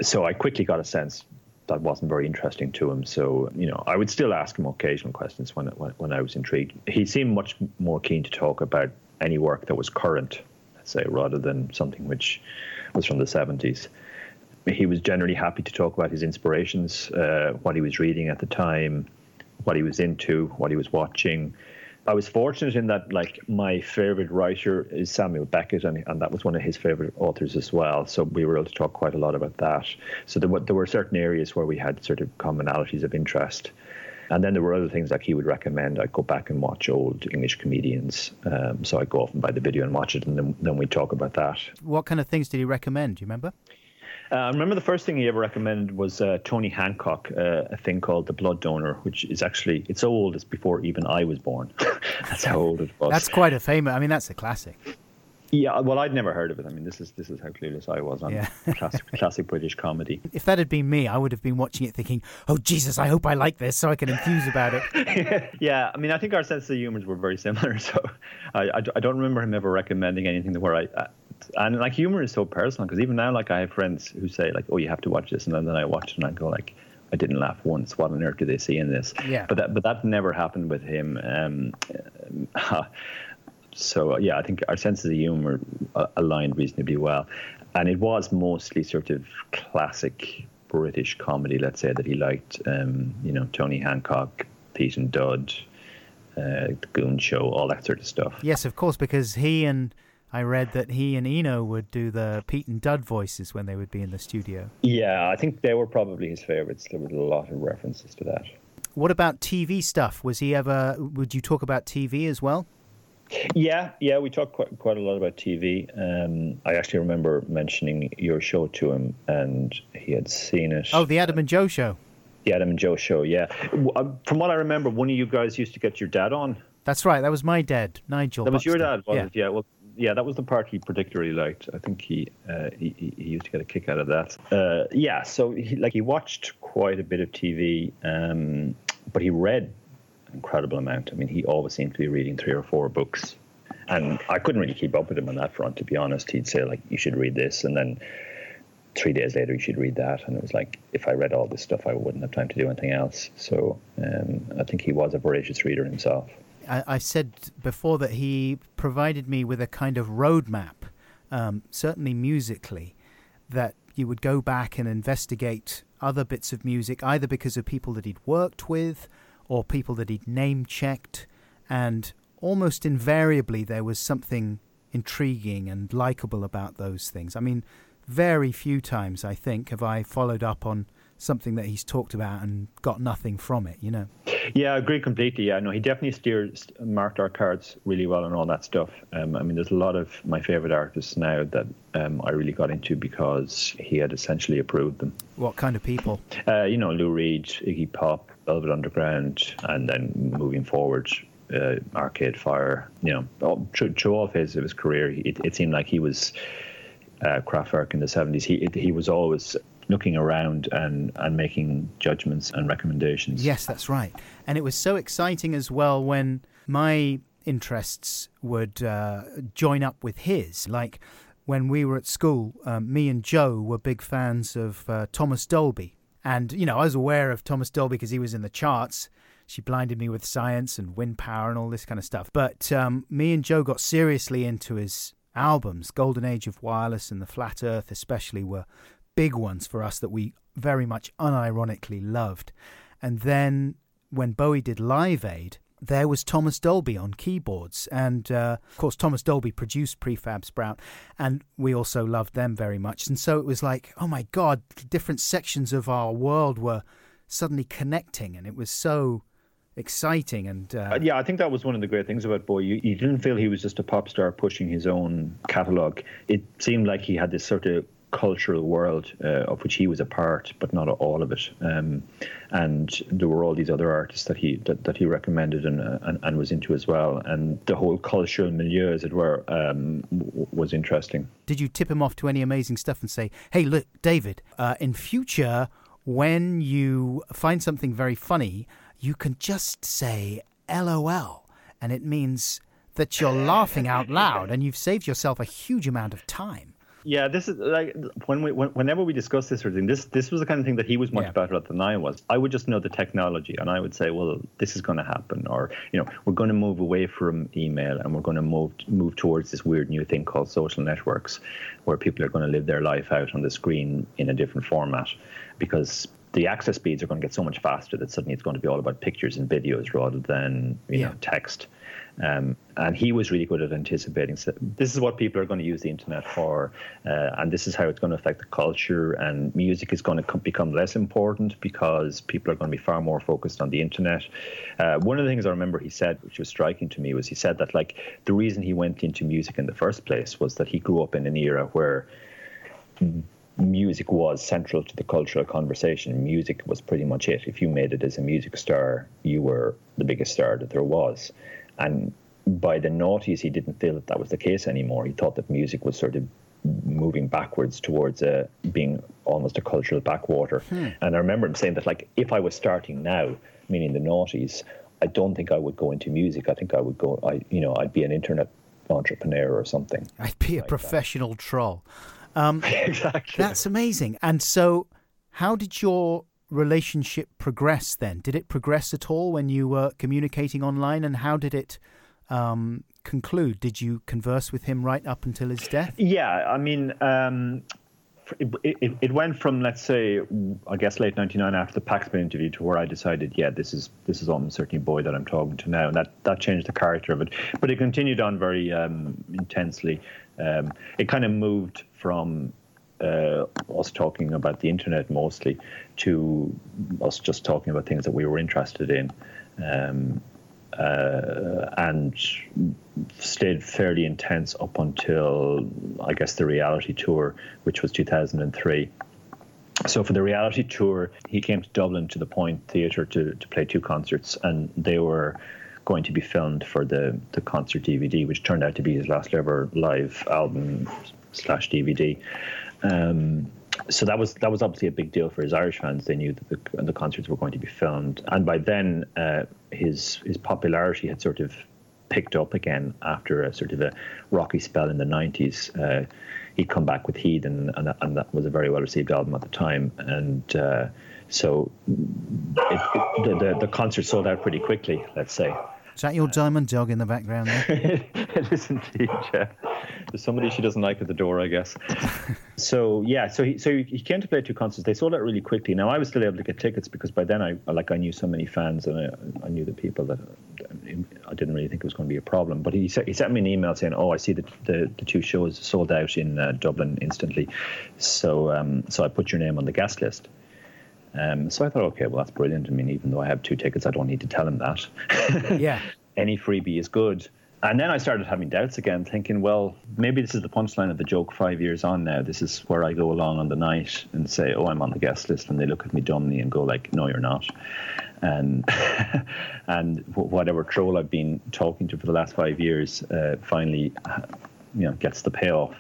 Speaker 6: So, I quickly got a sense that wasn't very interesting to him. So, you know, I would still ask him occasional questions when when, when I was intrigued. He seemed much more keen to talk about any work that was current, let's say, rather than something which was from the 70s. He was generally happy to talk about his inspirations, uh, what he was reading at the time, what he was into, what he was watching. I was fortunate in that, like, my favorite writer is Samuel Beckett, and, and that was one of his favorite authors as well. So we were able to talk quite a lot about that. So there were, there were certain areas where we had sort of commonalities of interest. And then there were other things like he would recommend. I'd go back and watch old English comedians. Um, so I'd go off and buy the video and watch it, and then, then we'd talk about that.
Speaker 1: What kind of things did he recommend? Do you remember?
Speaker 6: Uh, I remember the first thing he ever recommended was uh, Tony Hancock, uh, a thing called The Blood Donor, which is actually, it's so old, it's before even I was born. that's how old it was.
Speaker 1: That's quite a famous. I mean, that's a classic.
Speaker 6: Yeah, well, I'd never heard of it. I mean, this is this is how clueless I was on
Speaker 1: Yeah.
Speaker 6: classic, classic British comedy.
Speaker 1: If that had been me, I would have been watching it thinking, "Oh Jesus, I hope I like this, so I can enthuse about it."
Speaker 6: yeah, I mean, I think our sense of humors were very similar. So I, I, I don't remember him ever recommending anything to where I. Uh, and like humor is so personal because even now, like I have friends who say like, "Oh, you have to watch this," and then, then I watch it and I go like, "I didn't laugh once. What on earth do they see in this?"
Speaker 1: Yeah.
Speaker 6: But that but that never happened with him. Um, so uh, yeah, I think our senses of humor uh, aligned reasonably well, and it was mostly sort of classic British comedy. Let's say that he liked, um, you know, Tony Hancock, Pete and Dud, uh, The Goon Show, all that sort of stuff.
Speaker 1: yes, of course, because he and I read that he and Eno would do the Pete and Dud voices when they would be in the studio.
Speaker 6: Yeah, I think they were probably his favourites. There was a lot of references to that.
Speaker 1: What about TV stuff? Was he ever? Would you talk about TV as well?
Speaker 6: Yeah, yeah, we talked quite quite a lot about TV. Um, I actually remember mentioning your show to him, and he had seen it.
Speaker 1: Oh, the Adam and Joe show.
Speaker 6: the Adam and Joe show. Yeah, uh, from what I remember, one of you guys used to get your dad on.
Speaker 1: That's right. That was my dad, Nigel.
Speaker 6: That was your dad, was
Speaker 1: yeah.
Speaker 6: it? Yeah. Well, yeah, that was the part he particularly liked. I think he uh, he, he used to get a kick out of that. Uh, yeah, so he, like he watched quite a bit of TV, um, but he read incredible amount. I mean, he always seemed to be reading three or four books, and I couldn't really keep up with him on that front. To be honest, he'd say like, "You should read this," and then three days later, you should read that. And it was like, if I read all this stuff, I wouldn't have time to do anything else. So um, I think he was a voracious reader himself.
Speaker 1: I, I said before that he provided me with a kind of roadmap, um, certainly musically, that you would go back and investigate other bits of music, either because of people that he'd worked with or people that he'd name checked, and almost invariably there was something intriguing and likable about those things. I mean, very few times, I think, have I followed up on something that he's talked about and got nothing from it, you know.
Speaker 6: Yeah, I agree completely. Yeah, no, he definitely steered, marked our cards really well and all that stuff. Um, I mean, there's a lot of my favorite artists now that um, I really got into because he had essentially approved them.
Speaker 1: What kind of people?
Speaker 6: Uh, you know, Lou Reed, Iggy Pop, Velvet Underground, and then moving forward, uh, Arcade Fire. You know, through, through all phases of his career, it, it seemed like he was uh, Kraftwerk in the 70s. He he was always looking around and, and making judgments and recommendations.
Speaker 1: Yes, that's right. And it was so exciting as well when my interests would uh, join up with his. Like when we were at school, um, me and Joe were big fans of uh, Thomas Dolby. And, you know, I was aware of Thomas Dolby because he was in the charts. She blinded me with science and wind power and all this kind of stuff. But um, me and Joe got seriously into his albums. Golden Age of Wireless and The Flat Earth, especially, were big ones for us that we very much unironically loved. And then when Bowie did Live Aid, there was Thomas Dolby on keyboards. And uh, of course, Thomas Dolby produced Prefab Sprout, and we also loved them very much. And so it was like, oh my God, different sections of our world were suddenly connecting, and it was so exciting and uh,
Speaker 6: uh, yeah i think that was one of the great things about bowie you, you, didn't feel he was just a pop star pushing his own catalog it seemed like he had this sort of cultural world uh, of which he was a part but not all of it. Um, and there were all these other artists that he that, that he recommended and, uh, and, and was into as well. And the whole cultural milieu as it were um, w- was interesting.
Speaker 1: Did you tip him off to any amazing stuff and say hey look david uh, in future when you find something very funny you can just say LOL, and it means that you're laughing out loud and you've saved yourself a huge amount of time.
Speaker 6: Yeah, this is like when we when, whenever we discuss this sort of thing, this this was the kind of thing that he was much yeah. better at than I was. I would just know the technology, and I would say, well, this is going to happen, or you know, we're going to move away from email, and we're going to move move towards this weird new thing called social networks, where people are going to live their life out on the screen in a different format, because the access speeds are going to get so much faster that suddenly it's going to be all about pictures and videos rather than you yeah. know text. Um, and he was really good at anticipating. So this is what people are going to use the internet for, uh, and this is how it's going to affect the culture. And music is going to become less important because people are going to be far more focused on the internet. Uh, one of the things I remember he said, which was striking to me, was he said that like the reason he went into music in the first place was that he grew up in an era where music was central to the cultural conversation. Music was pretty much it. If you made it as a music star, you were the biggest star that there was. And by the noughties, he didn't feel that that was the case anymore. He thought that music was sort of moving backwards towards uh, being almost a cultural backwater. Hmm. And I remember him saying that, like, if I was starting now, meaning the noughties, I don't think I would go into music. I think I would go, I, you know, I'd be an internet entrepreneur or something.
Speaker 1: I'd be a like professional that. troll.
Speaker 6: Um, exactly.
Speaker 1: That's amazing. And so, how did your relationship progress then? Did it progress at all when you were communicating online? And how did it um, conclude? Did you converse with him right up until his death?
Speaker 6: Yeah, I mean, um, it, it, it, went from let's say, I guess late '99 after the Paxman interview to where I decided, yeah, this is this is almost certainly Bowie that I'm talking to now, and that that changed the character of it. But it continued on very um, intensely. Um, it kind of moved from uh, us talking about the internet mostly to us just talking about things that we were interested in. Um, uh, and stayed fairly intense up until I guess the reality tour, which was 2003. So for the reality tour, he came to Dublin to the Point Theatre to, to play two concerts, and they were going to be filmed for the, the concert DVD, which turned out to be his last ever live album slash DVD. Um, so that was that was obviously a big deal for his Irish fans. They knew that the, the concerts were going to be filmed, and by then uh, his his popularity had sort of picked up again after a sort of a rocky spell in the 90s. Uh, he'd come back with Heathen, and, and, and, that was a very well received album at the time. And uh, so it, it, the, the, the concert sold out pretty quickly, let's say.
Speaker 1: Is that your diamond dog in the background there?
Speaker 6: it is indeed, yeah. There's somebody she doesn't like at the door, I guess. so yeah, so he so he came to play two concerts. They sold out really quickly. Now I was still able to get tickets because by then I like I knew so many fans and I, I knew the people that I didn't really think it was going to be a problem. But he he sent me an email saying, "Oh, I see that the, the two shows sold out in uh, Dublin instantly, so um, so I put your name on the guest list." Um, so I thought, okay, well, that's brilliant. I mean, even though I have two tickets, I don't need to tell him that.
Speaker 1: yeah.
Speaker 6: Any freebie is good. And then I started having doubts again, thinking, well, maybe this is the punchline of the joke five years on now. This is where I go along on the night and say, oh, I'm on the guest list. And they look at me dumbly and go like, no, you're not. And and whatever troll I've been talking to for the last five years uh, finally, you know, gets the payoff.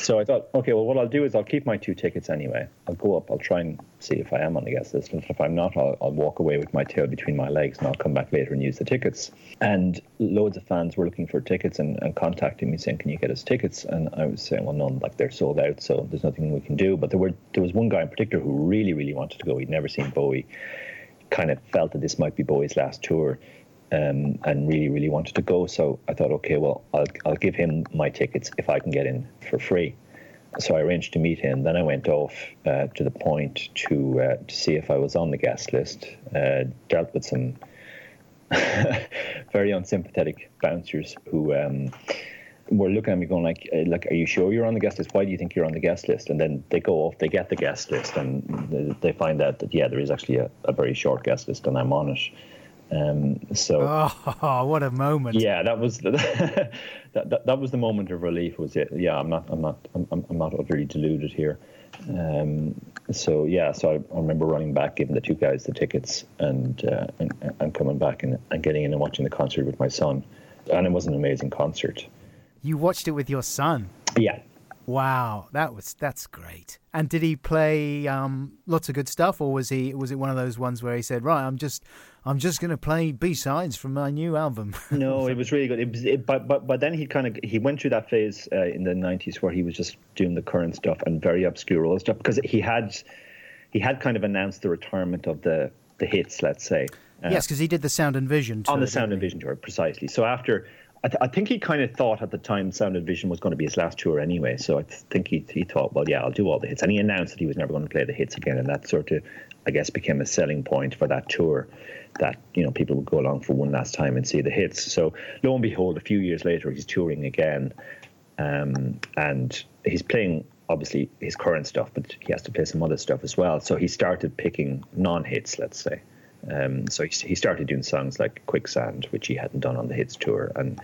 Speaker 6: So I thought, okay, well, what I'll do is I'll keep my two tickets anyway. I'll go up, I'll try and see if I am on the guest list. And if I'm not, I'll, I'll, walk away with my tail between my legs and I'll come back later and use the tickets. And loads of fans were looking for tickets and, and contacting me saying, can you get us tickets? And I was saying, well, no, like they're sold out, so there's nothing we can do. But there were there was one guy in particular who really, really wanted to go. He'd never seen Bowie, kind of felt that this might be Bowie's last tour um, and really, really wanted to go. So I thought, okay, well, I'll, I'll give him my tickets if I can get in for free. So I arranged to meet him. Then I went off uh, to the point to uh, to see if I was on the guest list. Uh, dealt with some very unsympathetic bouncers who um, were looking at me going like, uh, "Like, are you sure you're on the guest list? Why do you think you're on the guest list?" And then they go off, they get the guest list, and they find out that yeah, there is actually a, a very short guest list, and I'm on it. Um, so,
Speaker 1: oh, what a moment!
Speaker 6: Yeah, that was the, that, that, that was the moment of relief. Was it? Yeah, I'm not, I'm not, I'm, I'm not utterly deluded here. Um, so yeah, so I, I, remember running back, giving the two guys the tickets, and uh, and, and, coming back and, and getting in and watching the concert with my son, and it was an amazing concert.
Speaker 1: You watched it with your son.
Speaker 6: Yeah,
Speaker 1: Wow, that was that's great. And did he play um, lots of good stuff, or was he was it one of those ones where he said, "Right, I'm just I'm just going to play B sides from my new album"?
Speaker 6: no, it was really good. It was, it, but but but then he kind of he went through that phase uh, in the '90s where he was just doing the current stuff and very obscure old stuff because he had he had kind of announced the retirement of the the hits, let's say.
Speaker 1: Uh, yes, because he did the Sound and Vision tour,
Speaker 6: on the Sound and Vision tour, precisely. So after I, th- I, think he kind of thought at the time Sound and Vision was going to be his last tour anyway. So I th- think he, he thought, well, yeah, I'll do all the hits. And he announced that he was never going to play the hits again. And that sort of, I guess, became a selling point for that tour that, you know, people would go along for one last time and see the hits. So lo and behold, a few years later, he's touring again. Um, and he's playing, obviously, his current stuff, but he has to play some other stuff as well. So he started picking non hits, let's say. Um, so he, he started doing songs like Quicksand, which he hadn't done on the hits tour, and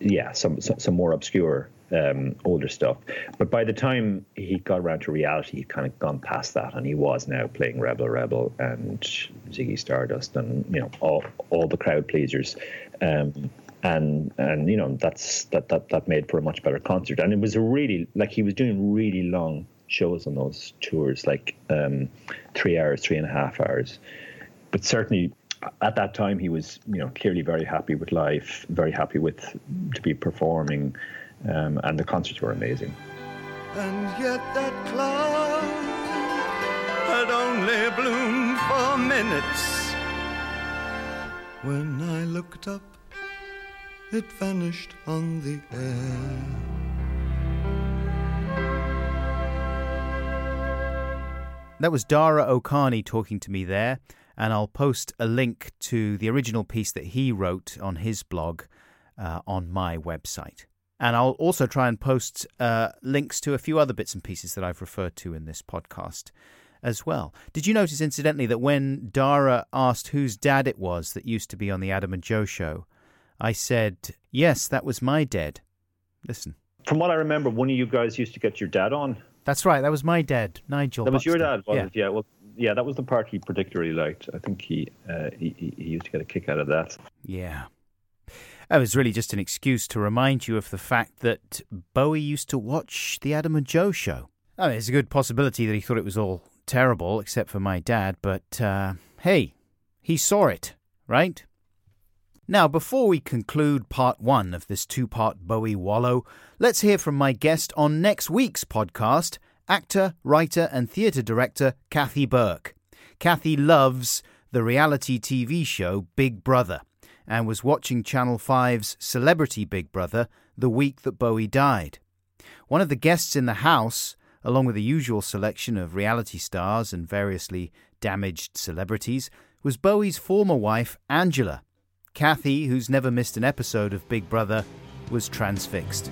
Speaker 6: yeah, some some, some more obscure um, older stuff. But by the time he got around to reality, he'd kind of gone past that, and he was now playing Rebel Rebel and Ziggy Stardust, and you know all all the crowd pleasers. Um, and and you know that's that that that made for a much better concert, and it was a really like he was doing really long shows on those tours, like um, three hours, three and a half hours but certainly at that time he was you know clearly very happy with life very happy with to be performing um, and the concerts were amazing.
Speaker 9: And yet that cloud had only bloomed for minutes. When i looked up it vanished on the air.
Speaker 1: That was Dara O'Kearney talking to me there and I'll post a link to the original piece that he wrote on his blog uh, on my website. And I'll also try and post uh, links to a few other bits and pieces that I've referred to in this podcast as well. Did you notice, incidentally, that when Dara asked whose dad it was that used to be on the Adam and Joe show, I said, Yes, that was my dad. Listen.
Speaker 6: From what I remember, one of you guys used to get your dad on.
Speaker 1: That's right. That was my dad, Nigel.
Speaker 6: That was
Speaker 1: Buxton.
Speaker 6: your dad, was
Speaker 1: yeah.
Speaker 6: it? Yeah. Well, yeah, that was the part he particularly liked. I think he, uh, he he used to get a kick out of that.
Speaker 1: Yeah. It was really just an excuse to remind you of the fact that Bowie used to watch the Adam and Joe show. I mean, it's a good possibility that he thought it was all terrible, except for my dad, but uh, hey, he saw it, right? Now, before we conclude part one of this two part Bowie wallow, let's hear from my guest on next week's podcast actor, writer, and theatre director Kathy Burke. Kathy loves the reality TV show Big Brother and was watching Channel 5's Celebrity Big Brother the week that Bowie died. One of the guests in the house, along with the usual selection of reality stars and variously damaged celebrities, was Bowie's former wife, Angela. Kathy, who's never missed an episode of Big Brother, was transfixed.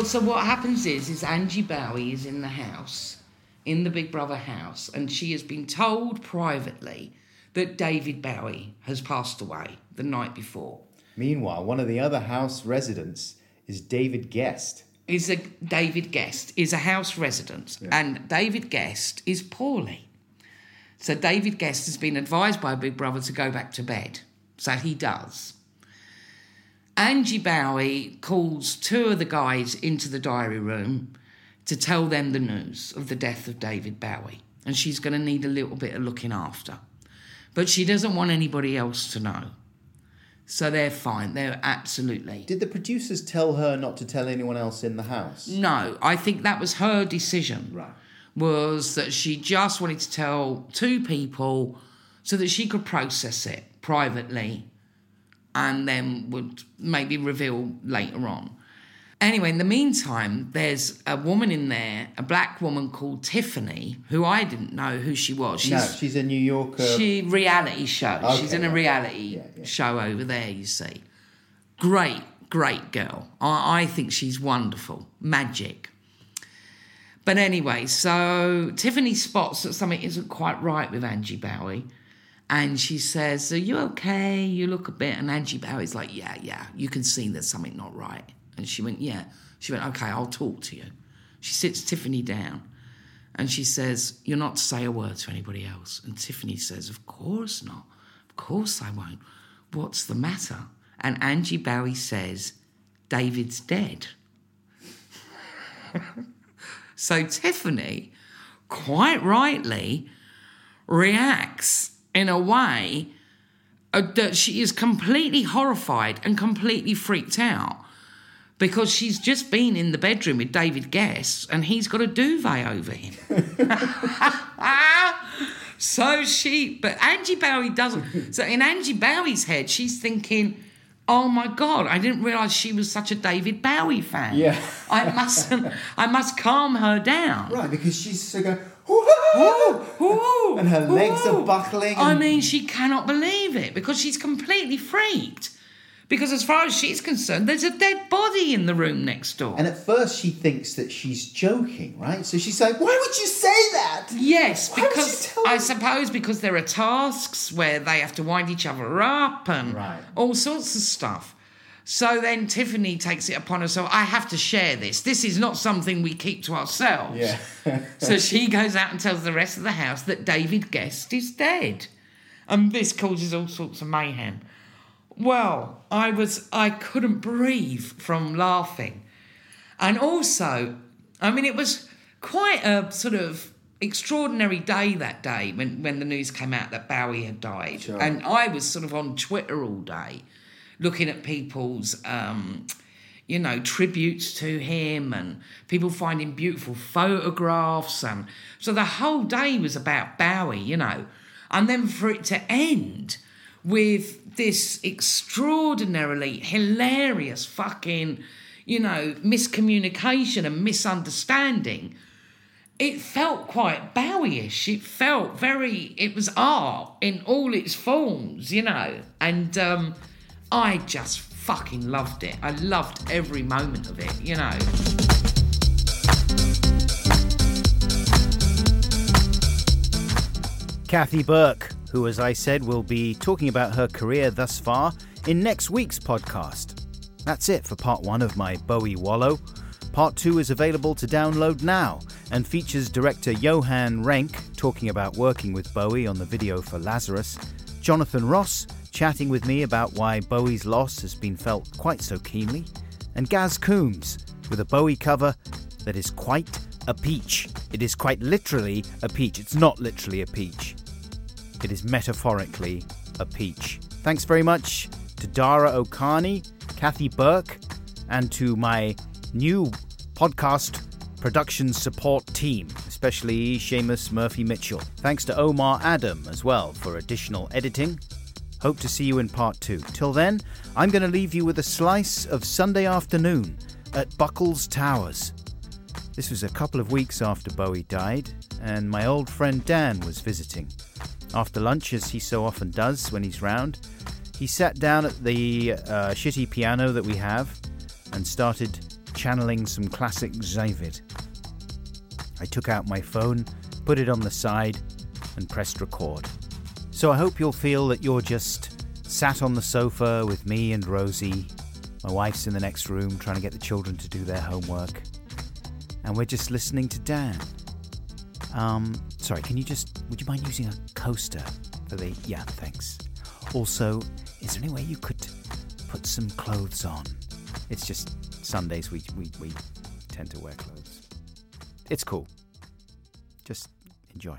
Speaker 10: Well, so what happens is, is Angie Bowie is in the house, in the Big Brother house, and she has been told privately that David Bowie has passed away the night before.
Speaker 1: Meanwhile, one of the other house residents is David Guest.
Speaker 10: Is a David Guest is a house resident, and David Guest is poorly. So David Guest has been advised by Big Brother to go back to bed. So he does. Angie Bowie calls two of the guys into the diary room to tell them the news of the death of David Bowie. And she's going to need a little bit of looking after. But she doesn't want anybody else to know. So they're fine. They're absolutely.
Speaker 1: Did the producers tell her not to tell anyone else in the house?
Speaker 10: No, I think that was her decision.
Speaker 1: Right.
Speaker 10: Was that she just wanted to tell two people so that she could process it privately and then would maybe reveal later on. Anyway, in the meantime, there's a woman in there, a black woman called Tiffany, who I didn't know who she was.
Speaker 1: no, she's a New Yorker.
Speaker 10: She reality show. She's in a reality
Speaker 1: Yeah, yeah.
Speaker 10: show over there. You see, great, great girl. I, I think she's wonderful, magic. But anyway, so Tiffany spots that something isn't quite right with Angie Bowie, and she says, "Are you okay? You look a bit." And Angie Bowie's like, "Yeah, yeah. You can see there's something not right." And she went, "Yeah." She went, "Okay, I'll talk to you." She sits Tiffany down. And she says, You're not to say a word to anybody else. And Tiffany says, Of course not. Of course I won't. What's the matter? And Angie Bowie says, David's dead. so Tiffany, quite rightly, reacts in a way uh, that she is completely horrified and completely freaked out because she's just been in the bedroom with David Guest and he's got a duvet over him. so she, but Angie Bowie doesn't. So in Angie Bowie's head, she's thinking, "Oh my God, I didn't realise she was such a David Bowie fan.
Speaker 1: Yeah.
Speaker 10: I must, I must calm her down."
Speaker 1: Right, because she's so going,
Speaker 10: Ooh, ooh,
Speaker 1: And her legs are buckling
Speaker 10: I mean, she cannot believe it because she's completely freaked. Because as far as she's concerned, there's a dead body in the room next door.
Speaker 1: And at first she thinks that she's joking, right? So she's like, why would you say that?
Speaker 10: Yes,
Speaker 1: Why
Speaker 10: because I suppose because there are tasks where they have to wind each other up and
Speaker 1: Right.
Speaker 10: all sorts of stuff. So then Tiffany takes it upon herself. I have to share this. This is not something we keep to ourselves.
Speaker 1: Yeah.
Speaker 10: so she goes out and tells the rest of the house that David Guest is dead. And this causes all sorts of mayhem. Well, I was I couldn't breathe from laughing. And also, I mean it was quite a sort of extraordinary day that day when, when the news came out that Bowie had died. And I was sort of on Twitter all day looking at people's um, you know, tributes to him and people finding beautiful photographs. And so the whole day was about Bowie, you know. And then for it to end with this extraordinarily hilarious fucking, you know, miscommunication and misunderstanding. It felt quite Bowie-ish. It felt very. It was art in all its forms, you know. And um, I just fucking loved it. I loved every moment of it, you know.
Speaker 1: Kathy Burke, who, as I said, will be talking about her career thus far in next week's podcast. That's it for part one of my Bowie Wallow. Part two is available to download now and features director Johan Renck talking about working with Bowie on the video for Lazarus, Jonathan Ross chatting with me about why Bowie's loss has been felt quite so keenly, and Gaz Coombes with a Bowie cover that is quite a peach. It is quite literally a peach. It's not literally a peach. It is metaphorically a peach. Thanks very much to Dara O'Kearney, Kathy Burke, and to my new podcast production support team, especially Seamus Murphy Mitchell. Thanks to Omar Adam as well for additional editing. Hope to see you in part two. Till then, I'm going to leave you with a slice of Sunday afternoon at Buckles Towers. This was a couple of weeks after Bowie died, and my old friend Dan was visiting. After lunch, as he so often does when he's round, he sat down at the uh, shitty piano that we have and started
Speaker 11: channeling some classic Xavier. I took out my phone, put it on the side, and pressed record. So I hope you'll feel that you're just sat on the sofa with me and Rosie. My wife's in the next room trying to get the children to do their homework. And we're just listening to Dan. Um, sorry, can you just, would you mind using a coaster for the, yeah, thanks. Also, is there any way you could put some clothes on? It's just Sundays we, we, we tend to wear clothes. It's cool. Just enjoy.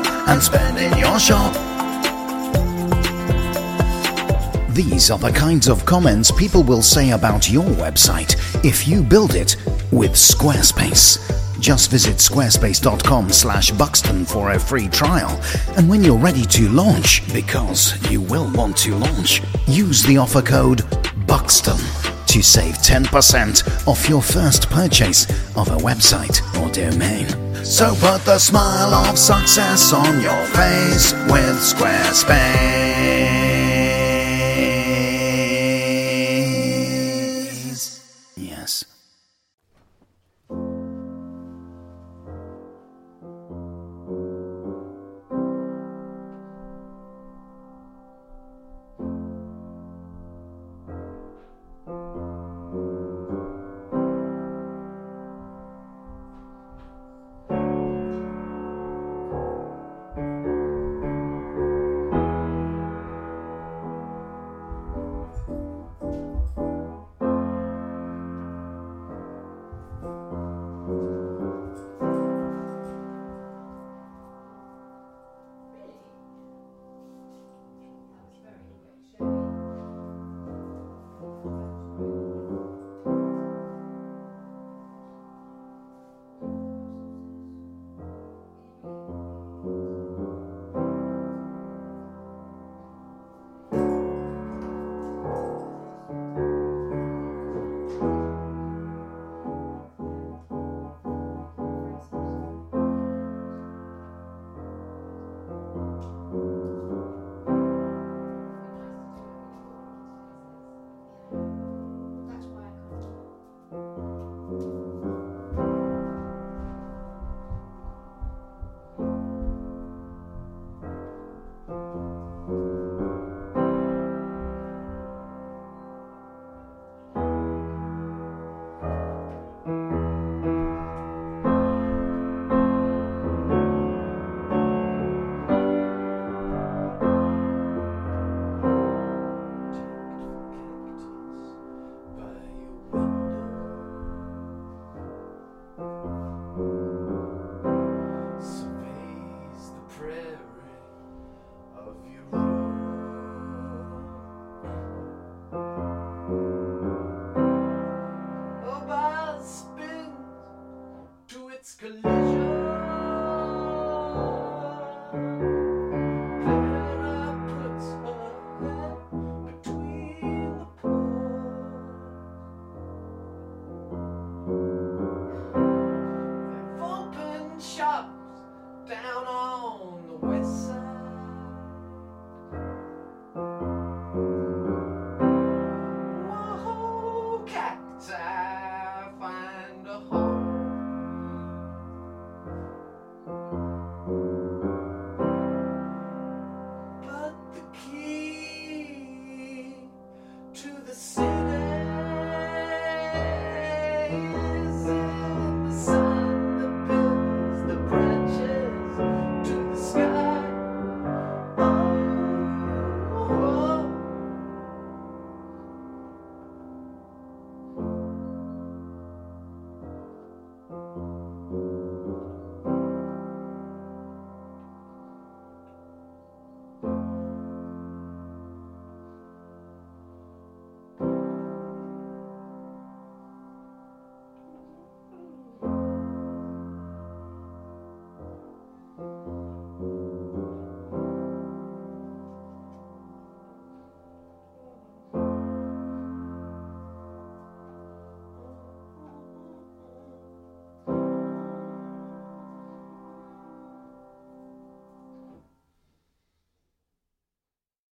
Speaker 1: and spend in your shop. These are the kinds of comments people will say about your website if you build it with Squarespace. Just visit squarespace.com slash Buxton for a free trial. And when you're ready to launch, because you will want to launch, use the offer code Buxton to save 10% off your first purchase of a website or domain. So put the smile of success on your face with Squarespace.